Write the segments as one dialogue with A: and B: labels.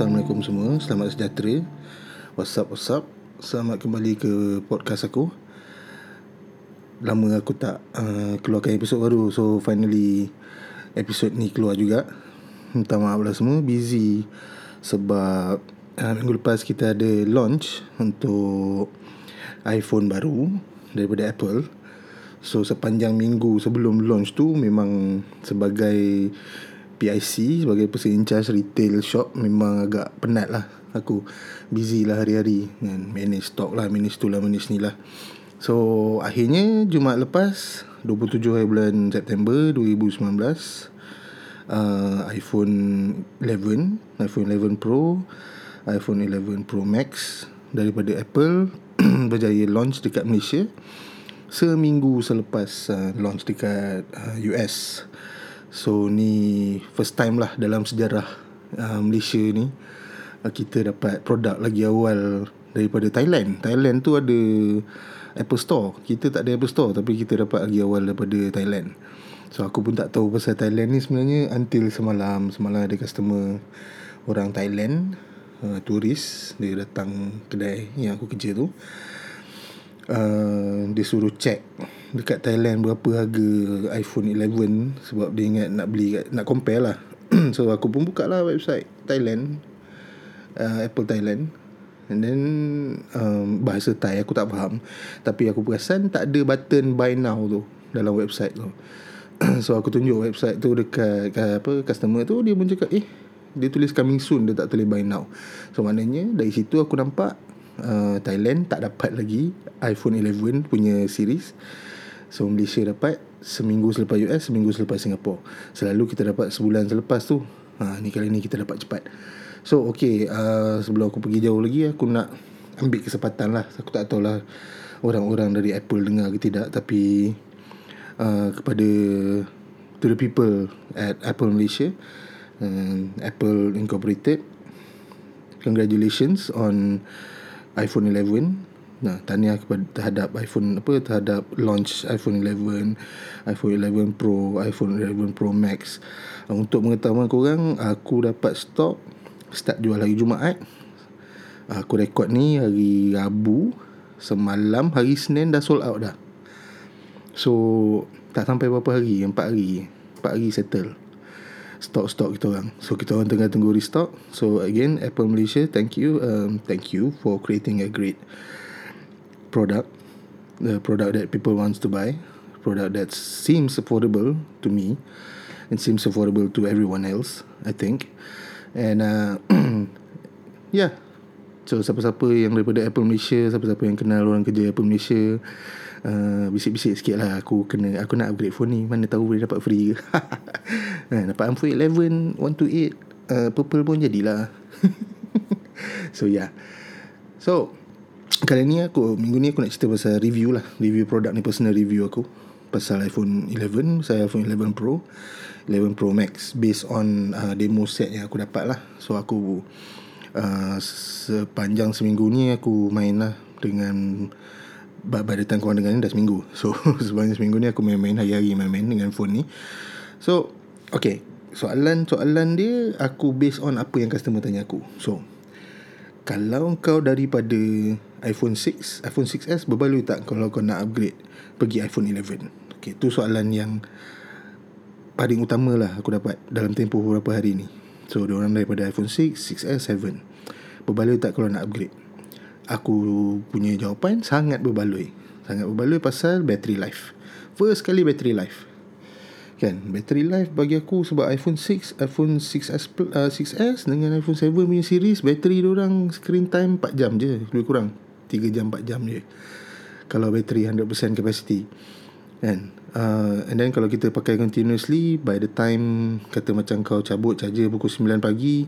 A: Assalamualaikum semua. Selamat sejahtera. What's up, what's up? Selamat kembali ke podcast aku. Lama aku tak uh, keluarkan episod baru. So finally Episod ni keluar juga. Minta maaf lah semua. Busy Sebab uh, Minggu lepas kita ada launch Untuk iPhone baru Daripada Apple. So sepanjang minggu sebelum launch tu Memang sebagai PIC sebagai person in charge retail shop memang agak penat lah. Aku busy lah hari-hari kan. Manage stock lah manage tu lah manage ni lah. So akhirnya Jumaat lepas 27 hari bulan September 2019 uh, iPhone 11 iPhone 11 Pro iPhone 11 Pro Max daripada Apple berjaya launch dekat Malaysia. Seminggu selepas uh, launch dekat uh, US So ni first time lah dalam sejarah uh, Malaysia ni uh, Kita dapat produk lagi awal daripada Thailand. Thailand tu ada Apple Store. Kita tak ada Apple Store tapi kita dapat lagi awal daripada Thailand. So aku pun tak tahu pasal Thailand ni sebenarnya Until semalam. Semalam ada customer orang Thailand uh, Turis. Dia datang kedai yang aku kerja tu. Uh, Dia suruh check dekat Thailand berapa harga iPhone 11 sebab dia ingat nak beli nak compare lah. So aku pun buka lah website Thailand uh, Apple Thailand. And then um, bahasa Thai aku tak faham. Tapi aku perasan tak ada button buy now tu dalam website tu. So aku tunjuk website tu dekat apa customer tu dia pun cakap eh dia tulis coming soon dia tak tulis buy now. So maknanya dari situ aku nampak uh, Thailand tak dapat lagi iPhone 11 punya series So Malaysia dapat Seminggu selepas US Seminggu selepas Singapore. Selalu kita dapat sebulan selepas tu ha, Ni kali ni kita dapat cepat. So okay uh, Sebelum aku pergi jauh lagi Aku nak ambil kesempatan lah. Aku tak tahu lah Orang-orang dari Apple dengar ke tidak Tapi uh, Kepada To the people At Apple Malaysia uh, Apple Incorporated Congratulations On iPhone 11 Nah, tahniah kepada terhadap iPhone apa terhadap launch iPhone 11, iPhone 11 Pro, iPhone 11 Pro Max. Untuk mengetahui korang, aku dapat stok start jual hari Jumaat. Aku rekod ni hari Rabu, semalam hari Senin dah sold out dah. So, tak sampai berapa hari, empat hari. empat hari settle. Stok-stok kita orang. So, kita orang tengah tunggu restock. So, again, Apple Malaysia, thank you. Um, thank you for creating a great product the product that people wants to buy product that seems affordable to me and seems affordable to everyone else I think. And uh, yeah. So siapa-siapa yang daripada Apple Malaysia siapa-siapa yang kenal orang kerja Apple Malaysia uh, bisik-bisik sikit lah aku kena aku nak upgrade phone ni. Mana tahu boleh dapat free ke? Nah, dapat iPhone 11 128 uh, purple pun jadilah. So yeah. So Kali ni aku Minggu ni aku nak cerita pasal review lah. Review produk ni Personal review aku. Pasal iPhone 11 Pasal iPhone 11 Pro 11 Pro Max. Based on uh, Demo set yang aku dapat lah. So aku uh, Sepanjang seminggu ni Aku main lah Dengan By the time korang dengar ni Dah seminggu. So sepanjang seminggu ni Aku main-main Hari-hari main-main Dengan phone ni. So Okay. Soalan-soalan dia Aku based on Apa yang customer tanya aku. So kalau kau daripada iPhone 6, iPhone 6s berbaloi tak kalau kau nak upgrade pergi iPhone 11? Okey, tu soalan yang paling utama lah aku dapat dalam tempoh beberapa hari ni. So, dia orang daripada iPhone 6, 6s, 7. Berbaloi tak kalau nak upgrade? Aku punya jawapan sangat berbaloi. Sangat berbaloi pasal battery life. First kali battery life kan? Battery life bagi aku sebab iPhone 6 iPhone 6s uh, 6s dengan iPhone 7 punya series battery orang screen time 4 jam je lebih kurang. 3 jam 4 jam je. Kalau battery 100% capacity. Kan? Uh, and then kalau kita pakai continuously by the time kata macam kau cabut charger pukul 9 pagi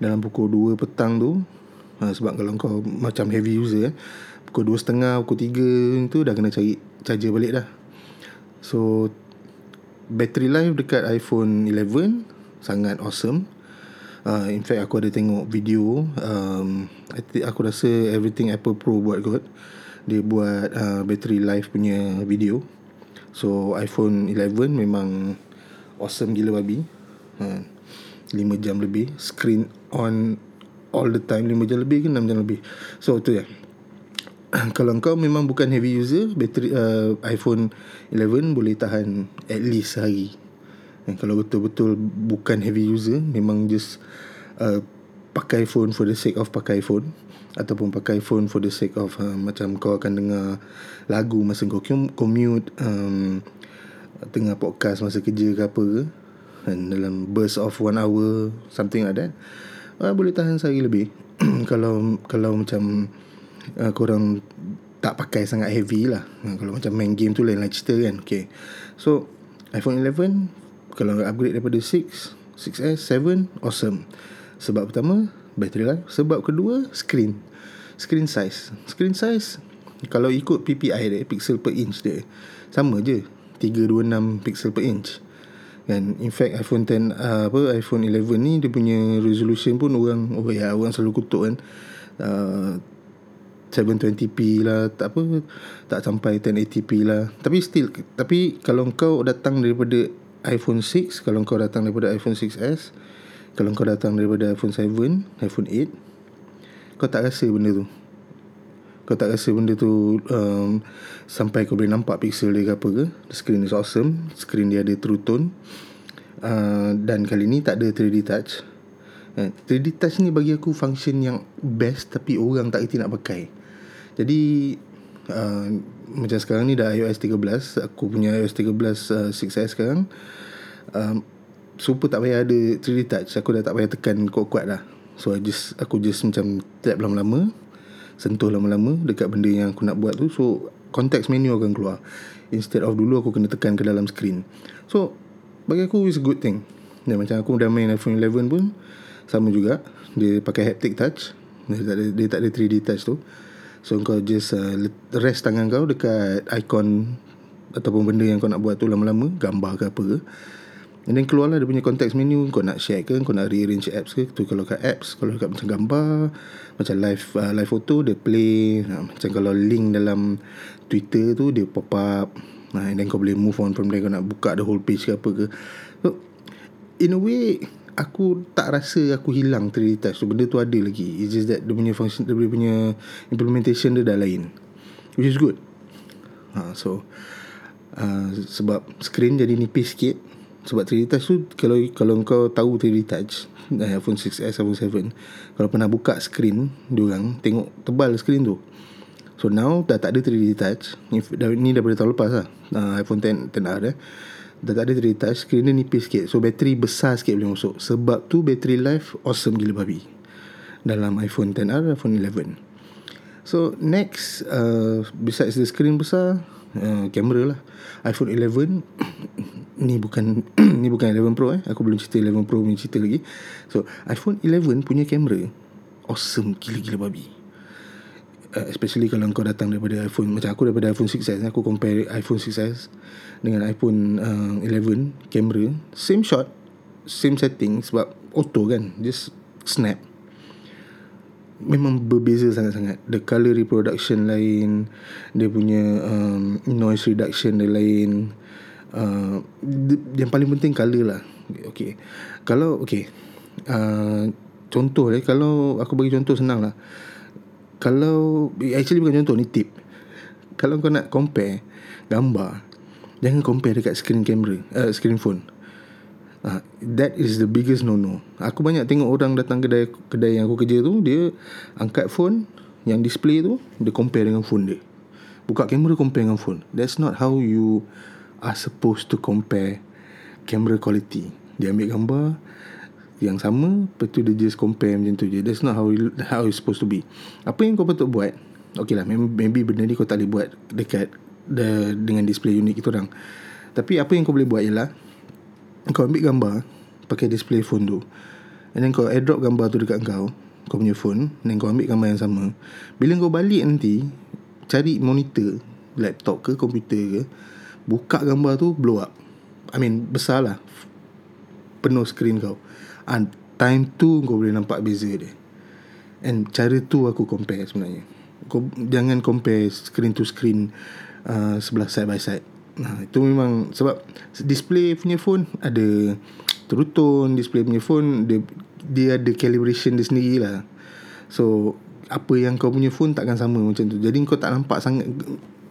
A: dalam pukul 2 petang tu uh, sebab kalau kau macam heavy user eh, pukul 2.30 pukul 3 tu dah kena cari charger balik dah. So battery life dekat iPhone 11 sangat awesome. Uh, in fact aku ada tengok video um, I think aku rasa everything Apple Pro buat kot. Dia buat uh, battery life punya video. So iPhone 11 memang awesome gila babi. Uh, 5 jam lebih. Screen on all the time. 5 jam lebih ke 6 jam lebih? So tu ya kalau kau memang bukan heavy user bateri uh, iPhone 11 boleh tahan at least sehari. Dan kalau betul-betul bukan heavy user memang just uh, pakai phone for the sake of pakai phone ataupun pakai phone for the sake of uh, macam kau akan dengar lagu masa kau commute um, tengah podcast masa kerja ke apa ke dan dalam burst of one hour something like that uh, boleh tahan sehari lebih. Kalau kalau macam uh, korang tak pakai sangat heavy lah. Uh, kalau macam main game tu lain-lain cerita kan. Okay. so iPhone 11 kalau upgrade daripada 6 6S 7 awesome. Sebab pertama battery life. Sebab kedua screen. Screen size. Screen size kalau ikut PPI dia pixel per inch dia sama je. 326 pixel per inch. Kan in fact iPhone 10 uh, apa iPhone 11 ni dia punya resolution pun orang oh ya orang selalu kutuk kan. Uh, 720p lah tak apa tak sampai 1080p lah. Tapi still tapi kalau kau datang daripada iPhone 6 kalau kau datang daripada iPhone 6s kalau kau datang daripada iPhone 7 iPhone 8 kau tak rasa benda tu. Kau tak rasa benda tu um, sampai kau boleh nampak pixel dia ke apa ke. The screen is awesome screen dia ada true tone. Uh, dan kali ni tak ada 3D touch. 3D eh, touch ni bagi aku function yang best tapi orang tak reti nak pakai jadi uh, Macam sekarang ni dah iOS 13 Aku punya iOS 13 uh, 6S sekarang um, Super tak payah ada 3D touch. Aku dah tak payah tekan kuat-kuat dah. So I just, aku just macam Tap lama-lama Sentuh lama-lama Dekat benda yang aku nak buat tu. So Context menu akan keluar. Instead of dulu Aku kena tekan ke dalam screen. So Bagi aku is a good thing. Dan macam aku dah main iPhone 11 pun Sama juga. Dia pakai haptic touch. Dia tak ada, dia tak ada 3D touch tu So kau just uh, rest tangan kau dekat icon ataupun benda yang kau nak buat tu lama-lama, gambar ke apa. And then keluarlah dia punya context menu. Kau nak share ke Kau nak rearrange apps ke. Tu Kalau kat apps Kalau kat macam gambar Macam live uh, live photo Dia play. Uh, Macam kalau link dalam Twitter tu Dia pop up. Uh, And then kau boleh move on from there. Kau nak buka the whole page ke apa ke. So In a way aku tak rasa aku hilang 3D touch tu benda tu ada lagi. It's just that dia punya function dia punya implementation dia dah lain. Which is good. Ha, so uh, sebab screen jadi nipis sikit. Sebab 3D touch tu kalau kalau kau tahu 3D touch iPhone 6s iPhone 7 kalau pernah buka screen diorang tengok tebal screen tu. So now dah tak ada 3D touch ni daripada tahun lepas lah. Uh, iPhone 10 10R eh Dah tak ada 3D touch Screen dia nipis sikit. So bateri besar sikit boleh masuk. Sebab tu bateri life Awesome gila babi. Dalam iPhone 10R iPhone 11 So next uh, Besides the screen besar uh, Kamera lah. iPhone 11 Ni bukan Ni bukan 11 Pro eh. Aku belum cerita 11 Pro punya cerita lagi. So iPhone 11 punya kamera Awesome gila-gila babi uh, especially kalau kau datang daripada iPhone macam aku daripada iPhone 6s aku compare iPhone 6s dengan iPhone uh, 11 kamera same shot same setting sebab auto kan just snap. Memang berbeza sangat-sangat. The color reproduction lain dia punya um, noise reduction dia lain uh, yang paling penting color lah. Okay. Kalau okay uh, contoh eh kalau aku bagi contoh senang lah kalau actually bukan contoh ni tip. Kalau kau nak compare gambar jangan compare dekat screen camera uh, screen phone. Uh, that is the biggest no no aku banyak tengok orang datang kedai kedai yang aku kerja tu dia angkat phone yang display tu dia compare dengan phone dia. Buka kamera compare dengan phone. That's not how you are supposed to compare camera quality. Dia ambil gambar yang sama Lepas tu dia just compare macam tu je. That's not how how it's supposed to be. Apa yang kau patut buat? Okay lah maybe benda ni kau tak boleh buat Dekat the, Dengan display unit kita orang. Tapi apa yang kau boleh buat ialah Kau ambil gambar Pakai display phone tu. And then kau airdrop gambar tu dekat kau Kau punya phone Dan kau ambil gambar yang sama. Bila kau balik nanti Cari monitor Laptop ke komputer ke Buka gambar tu Blow up. I mean besar lah Penuh screen kau And time tu kau boleh nampak beza dia. And cara tu aku compare sebenarnya. Kau jangan compare screen to screen uh, sebelah side by side. Nah, itu memang sebab display punya phone ada true tone, display punya phone dia dia ada calibration dia sendiri lah. So apa yang kau punya phone takkan sama macam tu. Jadi kau tak nampak sangat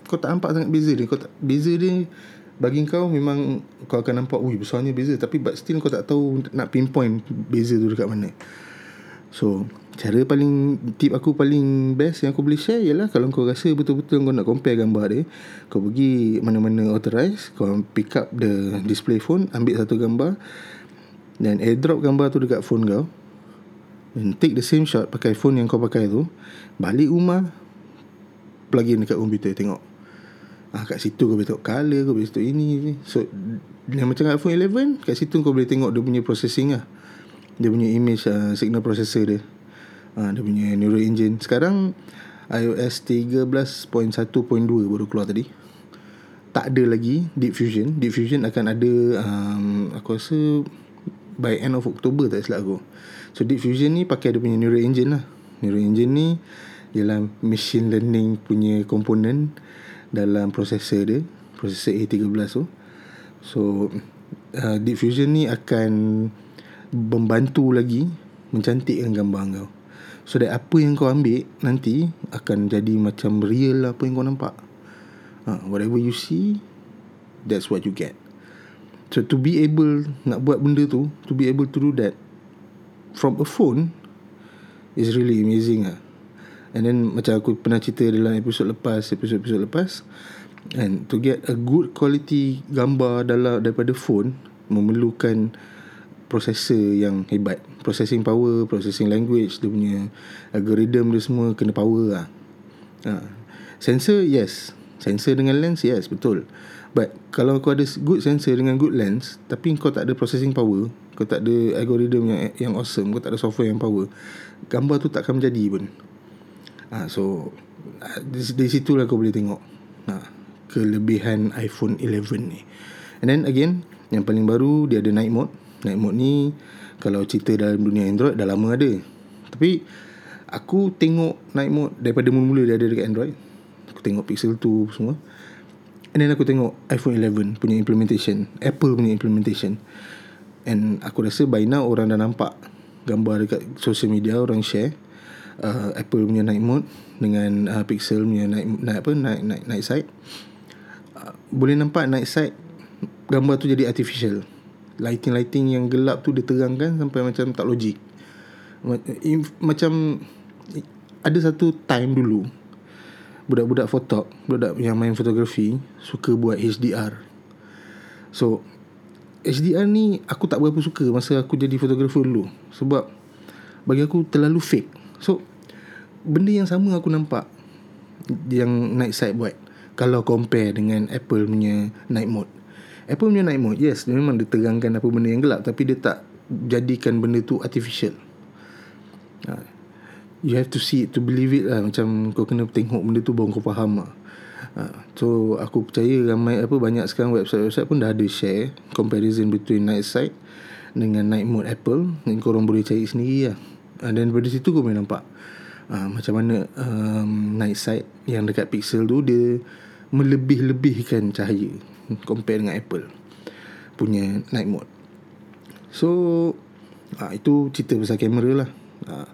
A: kau tak nampak sangat beza dia. Kau tak, beza dia bagi kau memang kau akan nampak ui besarnya beza tapi but still kau tak tahu nak pinpoint beza tu dekat mana. So cara paling tip aku paling best yang aku boleh share ialah kalau kau rasa betul-betul kau nak compare gambar dia, kau pergi mana-mana authorize, kau pick up the display phone, ambil satu gambar dan airdrop gambar tu dekat phone kau. And take the same shot pakai phone yang kau pakai tu, balik rumah plug in dekat komputer tengok. Ah kat situ kau boleh tengok color, kau boleh tengok ini ni. So yang macam iPhone 11 kat situ kau boleh tengok dia punya processing lah. Dia punya image uh, signal processor dia. Ah dia punya neural engine. Sekarang iOS 13.1.2 baru keluar tadi. Tak ada lagi Deep Fusion. Deep Fusion akan ada um, aku rasa by end of October tak silap aku. So Deep Fusion ni pakai dia punya neural engine lah. Neural engine ni ialah machine learning punya komponen dalam processor dia processor A13 tu. So uh, deep fusion ni akan membantu lagi mencantikkan gambar kau. So that apa yang kau ambil nanti akan jadi macam real apa yang kau nampak. Uh, whatever you see that's what you get. So to be able nak buat benda tu to be able to do that from a phone is really amazing ah And then macam aku pernah cerita dalam episod lepas Episod-episod lepas And to get a good quality gambar dalam daripada phone Memerlukan processor yang hebat. Processing power, processing language Dia punya algorithm dia semua kena power lah. Ha. Sensor, yes. Sensor dengan lens, yes, betul. But kalau kau ada good sensor dengan good lens Tapi kau tak ada processing power Kau tak ada algorithm yang yang awesome Kau tak ada software yang power Gambar tu tak akan menjadi pun ha, So di situ lah kau boleh tengok ha, Kelebihan iPhone 11 ni. And then again Yang paling baru Dia ada night mode. Night mode ni Kalau cerita dalam dunia Android Dah lama ada. Tapi Aku tengok night mode Daripada mula-mula dia ada dekat Android. Aku tengok Pixel 2 semua. And then aku tengok iPhone 11 punya implementation Apple punya implementation. And aku rasa by now orang dah nampak Gambar dekat social media Orang share uh, Apple punya night mode dengan uh, Pixel punya night, night apa night night night side. Uh, boleh nampak night side gambar tu jadi artificial. Lighting lighting yang gelap tu diterangkan sampai macam tak logik. Macam ada satu time dulu budak-budak foto budak yang main fotografi suka buat HDR so HDR ni aku tak berapa suka masa aku jadi fotografer dulu sebab bagi aku terlalu fake. So Benda yang sama aku nampak Yang night side buat Kalau compare dengan Apple punya night mode Apple punya night mode Yes dia memang diterangkan apa benda yang gelap Tapi dia tak Jadikan benda tu artificial ha. You have to see it To believe it lah Macam kau kena tengok benda tu Baru kau faham lah ha. So aku percaya ramai apa banyak sekarang website-website pun dah ada share comparison between night side dengan night mode Apple dan korang boleh cari sendiri lah. Uh, dan dari situ kau boleh nampak uh, Macam mana um, Night sight Yang dekat pixel tu Dia Melebih-lebihkan cahaya Compare dengan Apple Punya night mode. So uh, Itu cerita pasal kamera lah. Uh,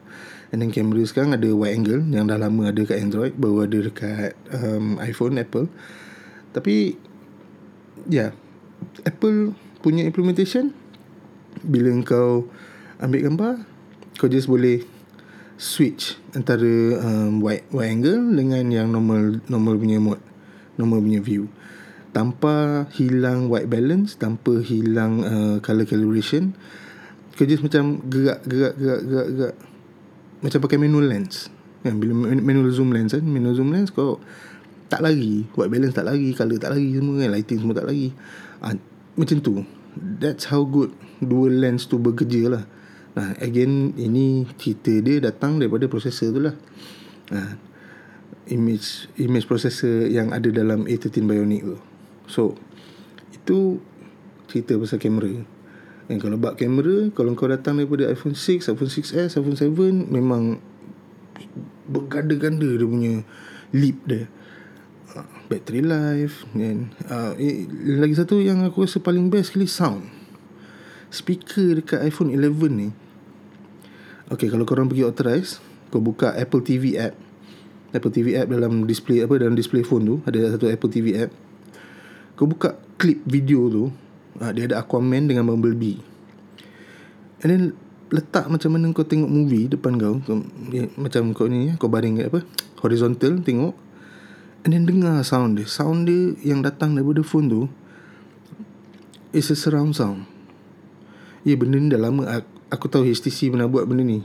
A: And then kamera sekarang ada wide angle Yang dah lama ada kat Android Baru ada dekat um, iPhone, Apple. Tapi Ya yeah, Apple punya implementation Bila kau Ambil gambar kau just boleh switch antara um, wide wide angle dengan yang normal normal punya mode normal punya view. Tanpa hilang white balance tanpa hilang uh, color calibration just macam gerak gerak gerak gerak gerak. Macam pakai manual lens. Kan bila manual zoom lens kan manual zoom lens kau tak lagi white balance tak lagi color tak lagi semua kan lighting semua tak lagi. Uh, macam tu. That's how good dual lens tu bekerja lah Nah, again ini cerita dia datang daripada processor tu lah. Nah, image image processor yang ada dalam A13 Bionic tu. So itu cerita pasal kamera. Dan kalau bab kamera, kalau kau datang daripada iPhone 6, iPhone 6s, iPhone 7 memang berganda-ganda dia punya leap dia. Uh, battery life dan uh, eh, lagi satu yang aku rasa paling best sekali sound. Speaker dekat iPhone 11 ni Okay kalau korang pergi authorize kau buka Apple TV app. Apple TV app dalam display apa dalam display phone tu ada satu Apple TV app. Kau buka klip video tu uh, dia ada Aquaman dengan Bumblebee. And then letak macam mana kau tengok movie depan kau, kau ya, macam kau ni kau baring apa horizontal tengok. And then dengar sound dia. Sound dia yang datang daripada phone tu is a surround sound. Ya benda ni dah lama aku, tahu HTC pernah buat benda ni.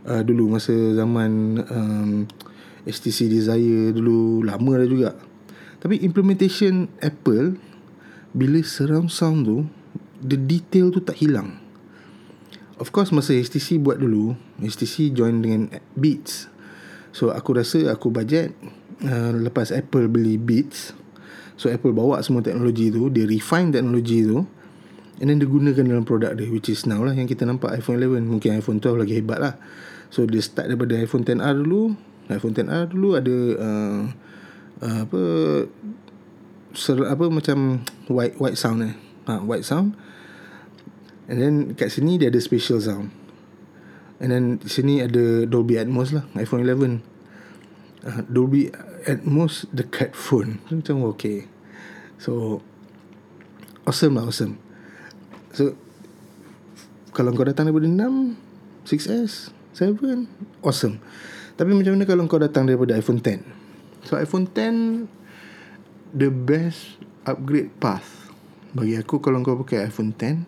A: Uh, dulu masa zaman um, HTC Desire dulu lama dah juga. Tapi implementation Apple bila surround sound tu the detail tu tak hilang. Of course masa HTC buat dulu HTC join dengan Beats. So aku rasa aku budget uh, Lepas Apple beli Beats So Apple bawa semua teknologi tu Dia refine teknologi tu And then dia gunakan dalam produk dia Which is now lah Yang kita nampak iPhone 11 Mungkin iPhone 12 lagi hebat lah. So dia start daripada iPhone 10R dulu. iPhone 10R dulu ada uh, uh, Apa ser, Apa macam White white sound eh. Ha, White sound. And then kat sini dia ada spatial sound. And then sini ada Dolby Atmos lah iPhone 11 uh, Dolby Atmos dekat phone. Macam okay. So Awesome lah awesome So Kalau kau datang daripada 6 6S 7 Awesome. Tapi macam mana kalau kau datang daripada iPhone 10 So iPhone 10 The best Upgrade path Bagi aku Kalau kau pakai iPhone 10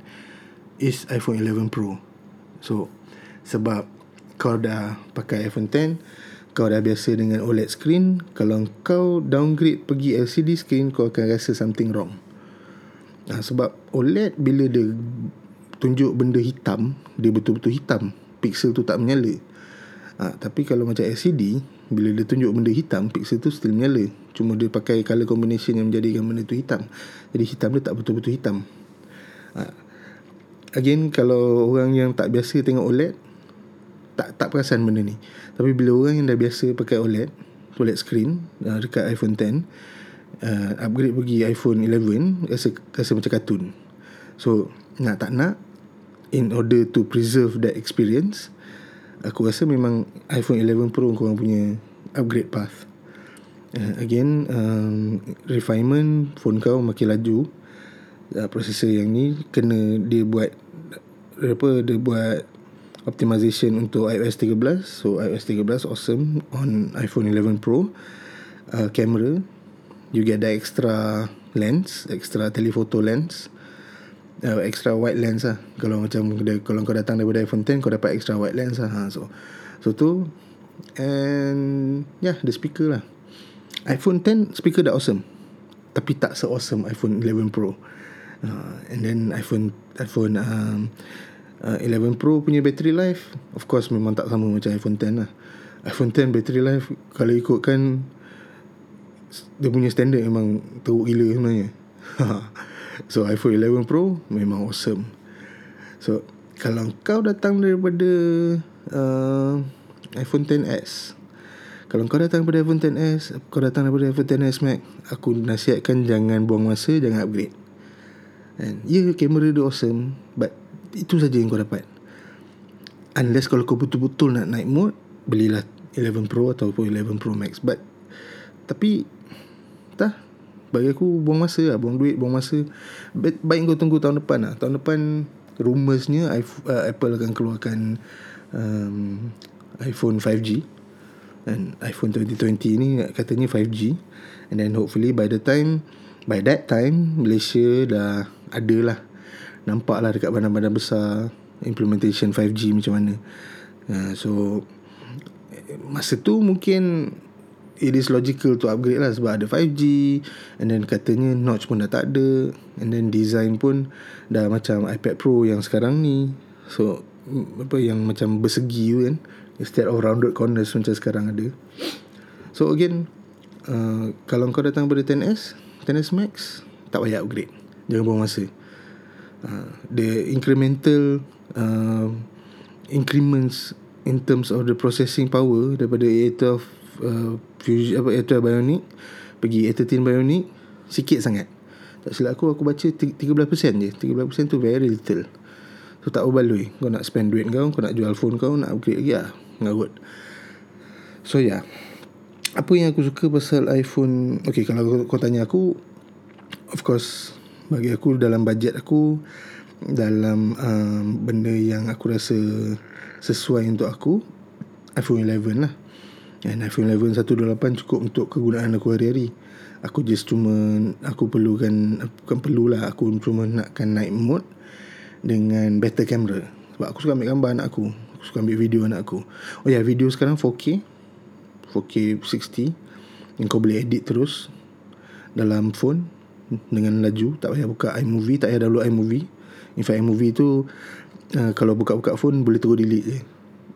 A: Is iPhone 11 Pro. So Sebab Kau dah pakai iPhone 10 Kau dah biasa dengan OLED screen Kalau kau downgrade Pergi LCD screen Kau akan rasa something wrong Ha, sebab OLED bila dia tunjuk benda hitam, dia betul-betul hitam. Pixel tu tak menyala. Ha, tapi kalau macam LCD, bila dia tunjuk benda hitam, pixel tu still menyala. Cuma dia pakai color combination yang menjadikan benda tu hitam. Jadi hitam dia tak betul-betul hitam. Ha, again, kalau orang yang tak biasa tengok OLED, tak tak perasan benda ni. Tapi bila orang yang dah biasa pakai OLED, OLED screen uh, dekat iPhone 10, uh, upgrade pergi iPhone 11 rasa rasa macam kartun. So nak tak nak in order to preserve that experience aku rasa memang iPhone 11 Pro kau orang punya upgrade path. Uh, again um, refinement phone kau makin laju uh, processor yang ni kena dia buat apa dia buat optimization untuk iOS 13 so iOS 13 awesome on iPhone 11 Pro uh, camera you get the extra lens, extra telephoto lens, uh, extra wide lens lah. Kalau macam kalau kau datang daripada iPhone 10, kau dapat extra wide lens lah. Ha, so, so tu and yeah, the speaker lah. iPhone 10 speaker dah awesome, tapi tak se awesome iPhone 11 Pro. Uh, and then iPhone iPhone um, uh, 11 Pro punya battery life, of course memang tak sama macam iPhone 10 lah. iPhone 10 battery life kalau ikutkan dia punya standard memang teruk gila sebenarnya. so iPhone 11 Pro memang awesome. So kalau kau datang daripada uh, iPhone 10s kalau kau datang daripada iPhone 10s kau datang daripada iPhone 10s Max aku nasihatkan jangan buang masa jangan upgrade and yeah, kamera dia awesome but itu saja yang kau dapat unless kalau kau betul-betul nak naik mode belilah 11 Pro ataupun 11 Pro Max but tapi Bagi aku buang masa lah Buang duit Buang masa. Baik kau tunggu tahun depan lah. Tahun depan Rumorsnya uh, Apple akan keluarkan um, iPhone 5G And iPhone 2020 ni Katanya 5G And then hopefully by the time By that time Malaysia dah Ada lah. Nampak lah dekat bandar-bandar besar Implementation 5G macam mana. Uh, So Masa tu mungkin it is logical to upgrade lah sebab ada 5G and then katanya notch pun dah tak ada and then design pun dah macam iPad Pro yang sekarang ni. So apa yang macam bersegi kan instead of rounded corners macam sekarang ada. So again uh, kalau kau datang pada 10S 10S Max tak payah upgrade. Jangan buang masa. Uh, the incremental uh, increments in terms of the processing power daripada A12 uh, Fusion apa A12 Bionic pergi A13 Bionic sikit sangat. Tak silap aku aku baca 13% je. 13% tu very little. So tak berbaloi. Kau nak spend duit kau, kau nak jual phone kau, nak upgrade lagi lah. Ngarut. So ya yeah. Apa yang aku suka pasal iPhone Okay kalau kau tanya aku Of course Bagi aku dalam bajet aku Dalam um, Benda yang aku rasa Sesuai untuk aku iPhone 11 lah And iPhone 11 128 cukup untuk kegunaan aku hari-hari. Aku just cuma Aku perlukan Bukan perlulah Aku cuma nakkan naik mode Dengan better camera. Sebab aku suka ambil gambar anak aku Aku suka ambil video anak aku. Oh ya yeah, video sekarang 4K 4K 60 Yang kau boleh edit terus Dalam phone Dengan laju Tak payah buka iMovie Tak payah download iMovie. In fact iMovie tu uh, Kalau buka-buka phone Boleh terus delete je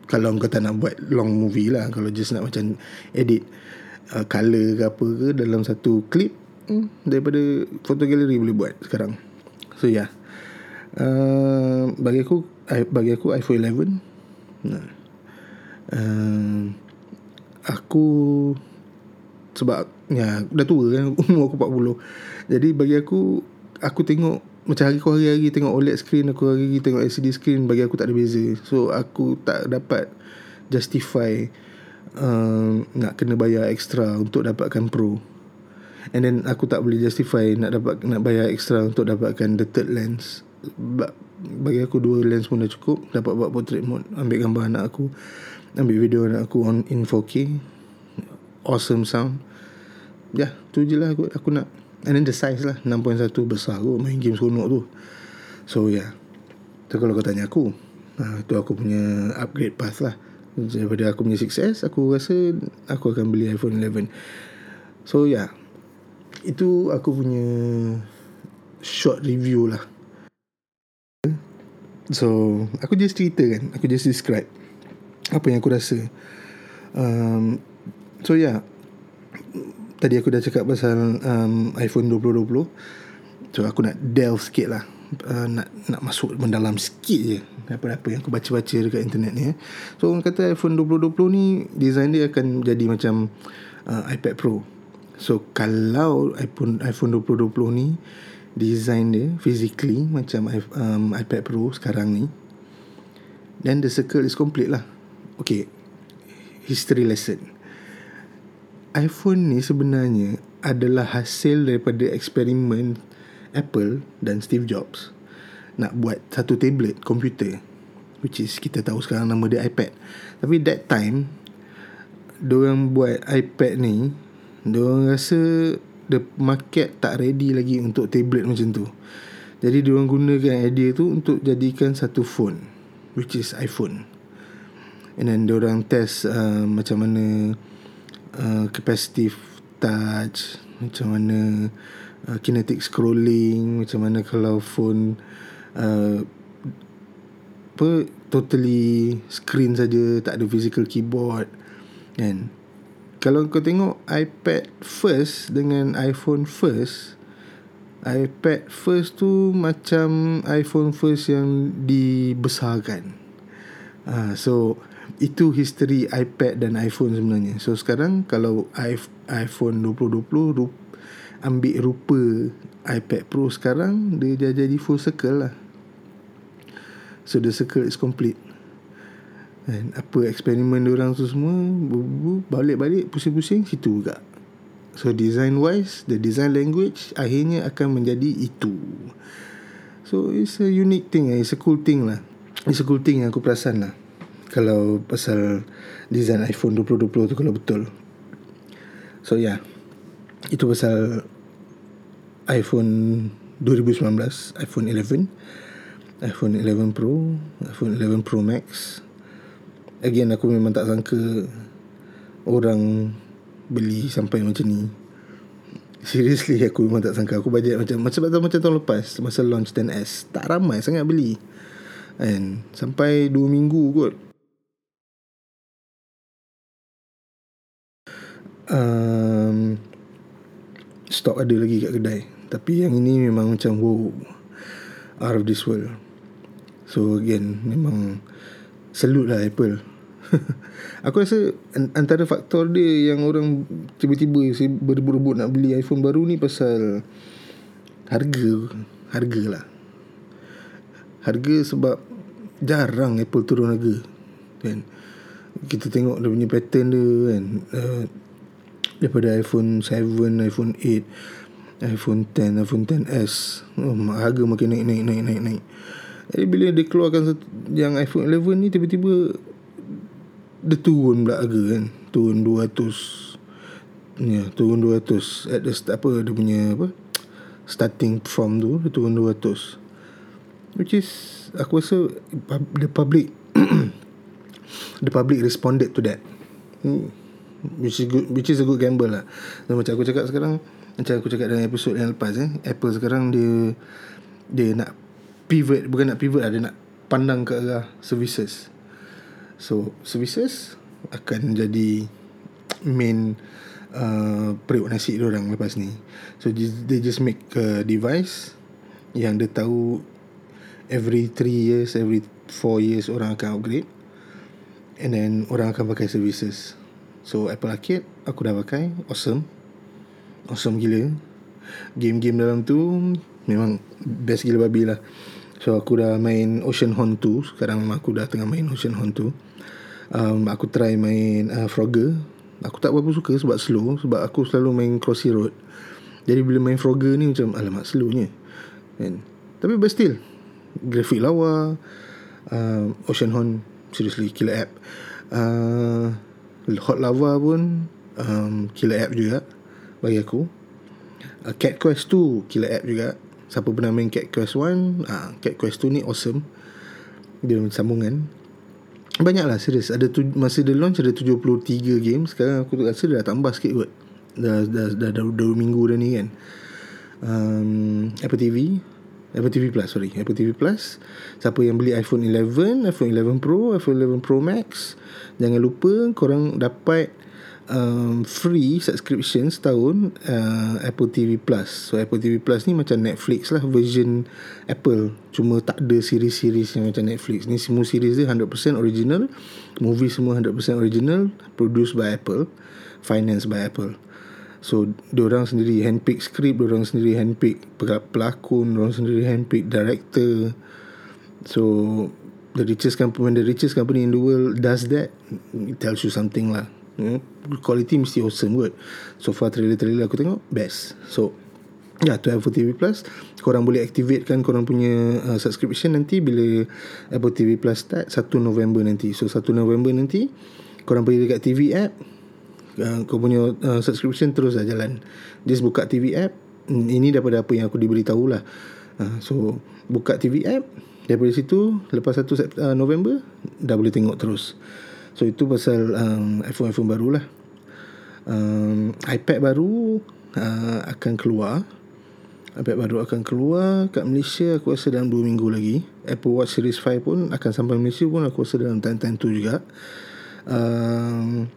A: kalau kau tak nak buat long movie lah kalau just nak macam edit uh, color ke apa ke dalam satu clip hmm, daripada photo gallery boleh buat sekarang. So yeah uh, bagi aku bagi aku iPhone 11 nah. Uh, aku sebab ya dah tua kan umur aku 40 jadi bagi aku aku tengok macam hari aku hari-hari tengok OLED screen aku hari-hari tengok LCD screen bagi aku tak ada beza. So aku tak dapat justify uh, nak kena bayar extra untuk dapatkan pro. And then aku tak boleh justify nak dapat nak bayar extra untuk dapatkan the third lens. Bagi aku dua lens pun dah cukup. Dapat buat portrait mode ambil gambar anak aku ambil video anak aku on in 4K awesome sound. Ya yeah, tu je lah aku, aku nak And then the size lah 6.1 besar tu Main game seronok tu. So yeah Tu kalau kau tanya aku. Itu aku punya upgrade path lah. Daripada aku punya 6S Aku rasa Aku akan beli iPhone 11 So yeah Itu aku punya Short review lah. So Aku just cerita kan. Aku just describe Apa yang aku rasa. Um, So yeah tadi aku dah cakap pasal um, iPhone 2020 so aku nak delve sikit lah. Uh, nak nak masuk mendalam sikit je apa-apa yang aku baca-baca dekat internet ni eh. so orang kata iPhone 2020 ni design dia akan jadi macam uh, iPad Pro. So kalau iPhone iPhone 2020 ni design dia physically macam um, iPad Pro sekarang ni then the circle is complete lah. Okay history lesson iPhone ni sebenarnya adalah hasil daripada eksperimen Apple dan Steve Jobs nak buat satu tablet komputer which is kita tahu sekarang nama dia iPad. Tapi that time diorang buat iPad ni diorang rasa the market tak ready lagi untuk tablet macam tu. Jadi diorang gunakan idea tu untuk jadikan satu phone which is iPhone. And then diorang test uh, macam mana Uh, capacitive touch macam mana uh, kinetic scrolling macam mana kalau phone uh, apa totally screen saja tak ada physical keyboard kan? Kalau kau tengok iPad first dengan iPhone first iPad first tu macam iPhone first yang dibesarkan. Uh, so itu history iPad dan iPhone sebenarnya. So sekarang kalau iPhone 2020 rup, ambil rupa iPad Pro sekarang dia dah jadi full circle lah. So the circle is complete. Dan apa eksperimen orang tu semua balik-balik pusing-pusing situ juga. So design wise, the design language akhirnya akan menjadi itu. So it's a unique thing, it's a cool thing lah. It's a cool thing yang aku perasan lah kalau pasal design iPhone 2020 tu kalau betul. So yeah. Itu pasal iPhone 2019, iPhone 11, iPhone 11 Pro, iPhone 11 Pro Max. Again aku memang tak sangka orang beli sampai macam ni. Seriously aku memang tak sangka Aku bajet macam Macam macam, macam tahun lepas Masa launch 10S Tak ramai sangat beli And Sampai 2 minggu kot um, Stok ada lagi kat kedai. Tapi yang ini memang macam Wow Out of this world. So again Memang Salute lah Apple. Aku rasa Antara faktor dia Yang orang Tiba-tiba Berebut-rebut nak beli iPhone baru ni Pasal Harga. Harga lah. Harga sebab Jarang Apple turun harga Kan? Kita tengok dia punya pattern dia kan? Uh, daripada iPhone 7 iPhone 8 iPhone 10 iPhone 10s oh, harga makin naik naik naik naik naik. Jadi bila dia keluarkan yang iPhone 11 ni tiba-tiba dia turun pula harga kan. Turun 200 ya turun 200 at the apa dia punya apa starting from tu dia turun 200 which is aku rasa the public the public responded to that. Hmm. Which is good which is a good gamble lah. So, macam aku cakap sekarang macam aku cakap dalam episod yang lepas eh Apple sekarang dia dia nak pivot bukan nak pivot lah dia nak pandang ke arah services. So services akan jadi main uh, periuk nasi dia orang lepas ni. So they just make a device yang dia tahu every 3 years every 4 years orang akan upgrade and then orang akan pakai services so Apple Arcade aku dah pakai. Awesome. Awesome gila. Game-game dalam tu memang best gila babi lah. So aku dah main Ocean Horn 2 sekarang aku dah tengah main Ocean Horn 2 um, aku try main uh, Frogger. Aku tak berapa suka sebab slow. Sebab aku selalu main Crossy Road. Jadi bila main Frogger ni macam alamak slownya. Kan tapi but still. Grafik lawa. Uh, Ocean Horn seriously killer app. Uh, Hot Lava pun um, killer app juga bagi aku. Uh, Cat Quest 2 killer app juga. Siapa pernah main Cat Quest 1 uh, Cat Quest 2 ni awesome. Dia sambungan. Banyak lah serius ada tu, masa dia launch ada 73 game. Sekarang aku rasa dia dah tambah sikit kot. Dah 2 minggu dah ni kan. Um, Apple TV Apple TV Plus sorry. Apple TV Plus. Siapa yang beli iPhone 11 iPhone 11 Pro iPhone 11 Pro Max jangan lupa korang dapat um, free subscription setahun uh, Apple TV Plus. So Apple TV Plus ni macam Netflix lah version Apple. Cuma tak ada series-series yang macam Netflix. Ni semua series dia 100% original. Movie semua 100% original produced by Apple financed by Apple So orang sendiri handpick skrip orang sendiri handpick pelakon orang sendiri handpick director. So the richest company the richest company in the world does that it tells you something lah. Hmm? quality mesti awesome good so far trailer-trailer aku tengok best. So Ya, yeah, tu Apple TV Plus. Korang boleh activate kan Korang punya uh, subscription nanti Bila Apple TV Plus start 1 November nanti. So 1 November nanti Korang pergi dekat TV app uh, kau punya uh, subscription terus dah jalan. Just buka TV app. Hmm, ini daripada apa yang aku diberitahu lah uh, so buka TV app. Daripada situ lepas 1 uh, November dah boleh tengok terus. So itu pasal um, iPhone-iPhone baru lah um, iPad baru uh, akan keluar. iPad baru akan keluar kat Malaysia aku rasa dalam 2 minggu lagi. Apple Watch Series 5 pun akan sampai Malaysia pun aku rasa dalam time-time tu juga. Um,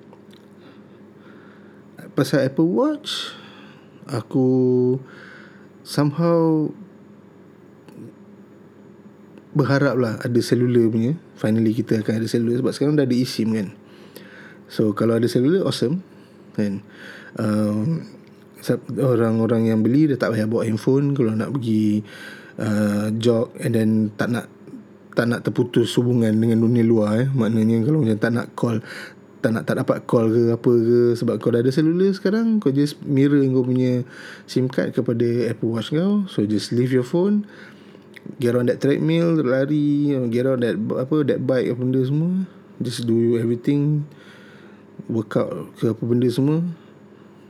A: pasal Apple Watch aku somehow berharap lah ada selular punya. Finally kita akan ada selular sebab sekarang dah ada eSIM kan. So kalau ada selular awesome kan? Um, orang-orang yang beli dah tak payah bawa handphone. Kalau nak pergi uh, jog and then tak nak tak nak terputus hubungan dengan dunia luar eh. maknanya kalau macam tak nak call tak nak tak dapat call ke apa ke sebab kau dah ada selular sekarang kau just mirror kau punya SIM card kepada Apple Watch kau. So just leave your phone get on that treadmill lari get on that apa that bike apa benda semua. Just do everything workout ke apa benda semua.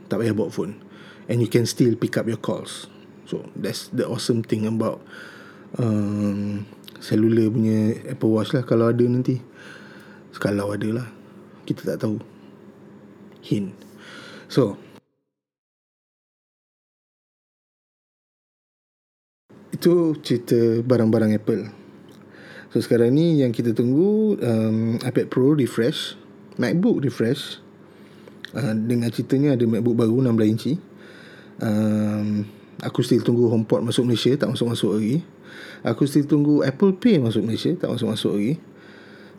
A: Tak payah bawa phone. And you can still pick up your calls. So that's the awesome thing about um, cellular punya Apple Watch lah. Kalau ada nanti. Kalau ada lah kita tak tahu. Hint so itu cerita barang-barang Apple. So sekarang ni yang kita tunggu um, iPad Pro refresh MacBook refresh uh, dengan ceritanya ada MacBook baru 16 inci. Um, aku still tunggu HomePod masuk Malaysia tak masuk-masuk lagi. Aku still tunggu Apple Pay masuk Malaysia tak masuk-masuk lagi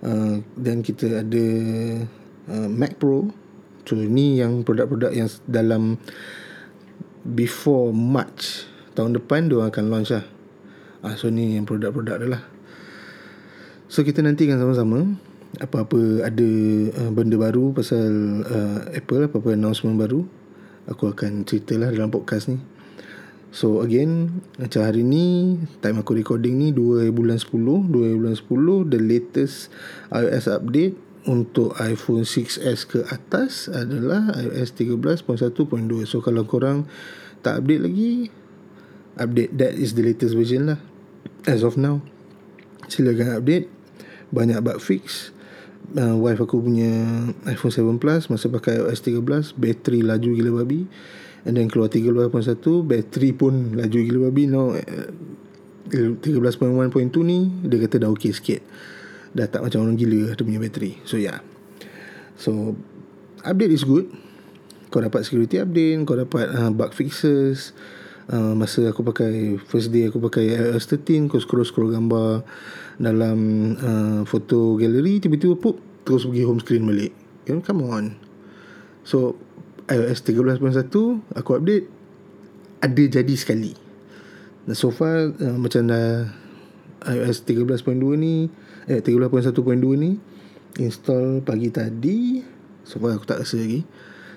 A: uh, dan kita ada uh, Mac Pro. So ni yang produk-produk yang dalam before March tahun depan dia akan launch lah. Uh, so ni yang produk-produk dia lah. So kita nantikan sama-sama apa-apa ada uh, benda baru pasal uh, Apple apa-apa announcement baru aku akan ceritalah dalam podcast ni so again macam hari ni time aku recording ni 2 bulan 10 2 bulan 10 the latest iOS update untuk iPhone 6s ke atas adalah iOS 13.1.2 so kalau korang tak update lagi update that is the latest version lah as of now. Silakan update. Banyak bug fix. Uh, wife aku punya iPhone 7 Plus masa pakai iOS 13 bateri laju gila babi and then keluar 13.1 bateri pun laju gila babi. Now uh, 13.1.2 ni dia kata dah okey sikit. Dah tak macam orang gila dia punya bateri. So yeah so update is good. Kau dapat security update kau dapat uh, bug fixes. Uh, masa aku pakai first day aku pakai iOS 13 kau scroll scroll gambar dalam uh, foto gallery tiba-tiba pop terus pergi home screen balik. Know, come on. So iOS 13.1 aku update ada jadi sekali. Dan so far uh, macam dah iOS 13.2 ni eh 13.1.2 ni install pagi tadi. So far aku tak rasa lagi.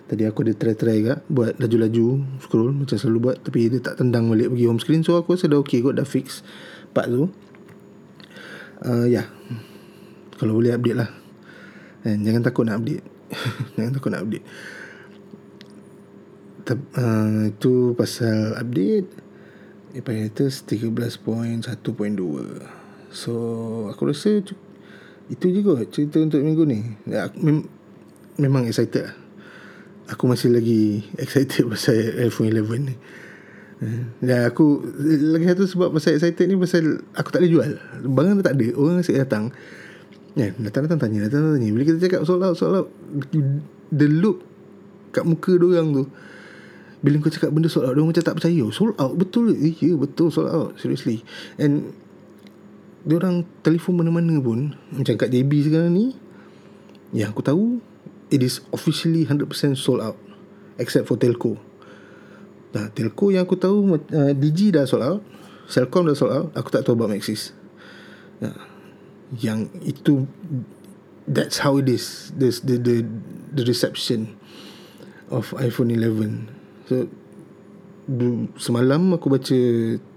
A: Tadi aku ada try-try juga Buat laju-laju Scroll Macam selalu buat Tapi dia tak tendang balik Pergi home screen. So aku rasa dah okay kot Dah fix Part tu. Uh, Ya. Yeah. Kalau boleh update lah. And Jangan takut nak update. Jangan takut nak update uh, Itu pasal update Epitatus 13.1.2 So Aku rasa Itu je kot Cerita untuk minggu ni ya, mem- Memang excited lah aku masih lagi excited pasal iPhone 11 ni. Dan aku lagi satu sebab pasal excited ni pasal aku tak boleh jual. Barang tak ada, orang asyik datang. Ya, datang-datang tanya, datang tanya. Bila kita cakap sold out, sold out, the look kat muka dia orang tu. Bila kau cakap benda sold out, dia macam tak percaya. Sold out, betul. Eh, ya, betul sold out. Seriously. And dia orang telefon mana-mana pun, macam kat JB sekarang ni, yang aku tahu, it is officially 100% sold out except for telco. Nah, telco yang aku tahu uh, Digi dah sold out, Celcom dah sold out, aku tak tahu about Maxis. Nah, yang itu that's how it is. This the the the reception of iPhone 11. So semalam aku baca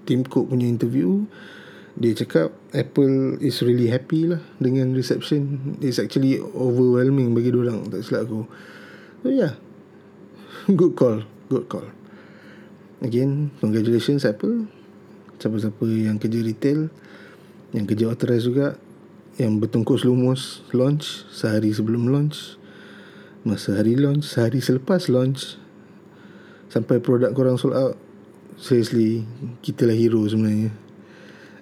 A: Tim Cook punya interview dia cakap Apple is really happy lah dengan reception. It's actually overwhelming bagi orang tak silap aku. So yeah. Good call, good call. Again, congratulations Apple. Siapa-siapa yang kerja retail, yang kerja authorized juga, yang bertungkus lumus launch sehari sebelum launch, masa hari launch, sehari selepas launch, sampai produk korang sold out. Seriously, kita lah hero sebenarnya.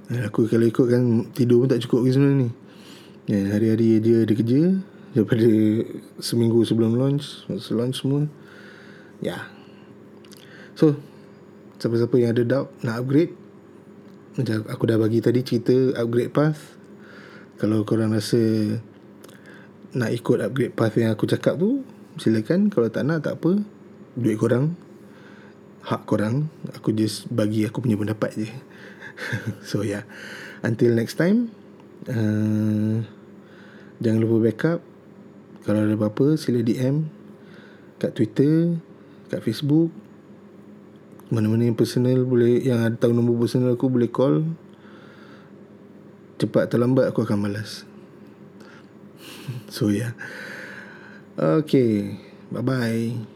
A: Eh, aku kalau ikut kan Tidur pun tak cukup ke sebenarnya ni. Ya, Hari-hari dia ada kerja Daripada Seminggu sebelum launch Masa launch semua Ya. So Siapa-siapa yang ada doubt Nak upgrade Macam aku dah bagi tadi cerita Upgrade path. Kalau korang rasa Nak ikut upgrade path yang aku cakap tu Silakan. Kalau tak nak tak apa. Duit korang Hak korang Aku just bagi aku punya pendapat je. So yeah until next time uh, jangan lupa backup. Kalau ada apa-apa sila DM kat Twitter kat Facebook. Mana-mana yang personal boleh yang ada tahu nombor personal aku boleh call. Cepat atau lambat aku akan malas so yeah okay. Bye bye